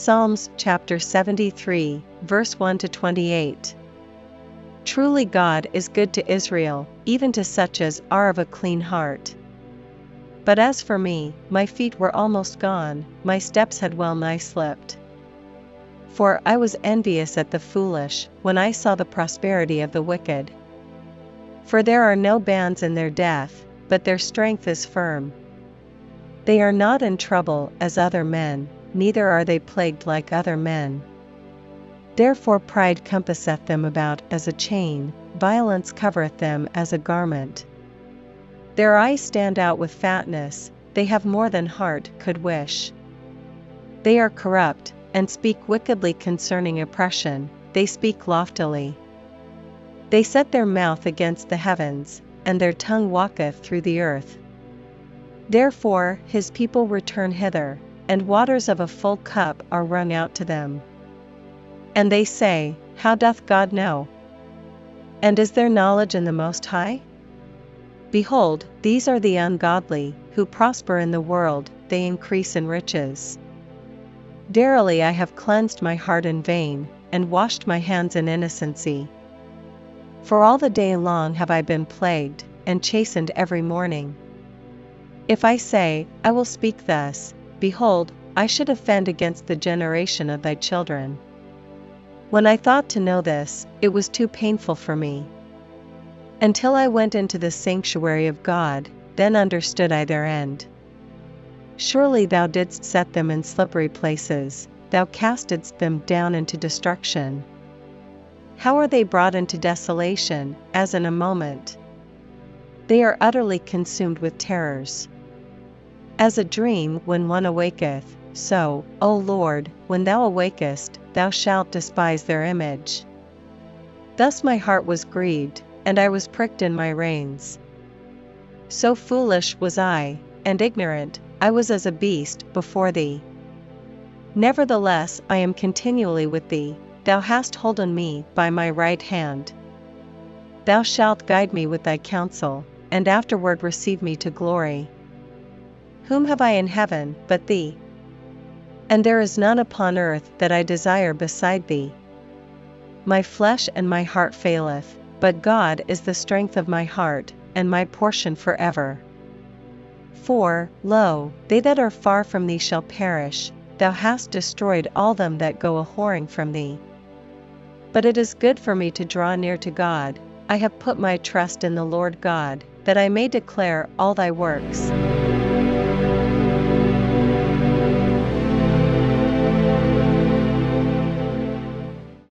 Psalms chapter 73, verse 1 to 28. Truly God is good to Israel, even to such as are of a clean heart. But as for me, my feet were almost gone, my steps had well nigh slipped. For I was envious at the foolish, when I saw the prosperity of the wicked. For there are no bands in their death, but their strength is firm. They are not in trouble as other men, neither are they plagued like other men. Therefore pride compasseth them about as a chain, violence covereth them as a garment. Their eyes stand out with fatness, they have more than heart could wish. They are corrupt, and speak wickedly concerning oppression, they speak loftily. They set their mouth against the heavens, and their tongue walketh through the earth. Therefore his people return hither, and waters of a full cup are wrung out to them. And they say, How doth God know? And is there knowledge in the Most High? Behold, these are the ungodly, who prosper in the world, they increase in riches. Verily I have cleansed my heart in vain, and washed my hands in innocency. For all the day long have I been plagued, and chastened every morning. If I say, I will speak thus, behold, I should offend against the generation of thy children. When I thought to know this, it was too painful for me. Until I went into the sanctuary of God, then understood I their end. Surely thou didst set them in slippery places, thou castedst them down into destruction. How are they brought into desolation, as in a moment? They are utterly consumed with terrors. As a dream when one awaketh, so, O Lord, when thou awakest, thou shalt despise their image. Thus my heart was grieved, and I was pricked in my reins. So foolish was I, and ignorant, I was as a beast before thee. Nevertheless, I am continually with thee, Thou hast holden me by my right hand. Thou shalt guide me with thy counsel, and afterward receive me to glory. Whom have I in heaven but thee? And there is none upon earth that I desire beside thee. My flesh and my heart faileth, but God is the strength of my heart, and my portion for ever. For, lo, they that are far from thee shall perish, thou hast destroyed all them that go a whoring from thee. But it is good for me to draw near to God, I have put my trust in the Lord God, that I may declare all thy works.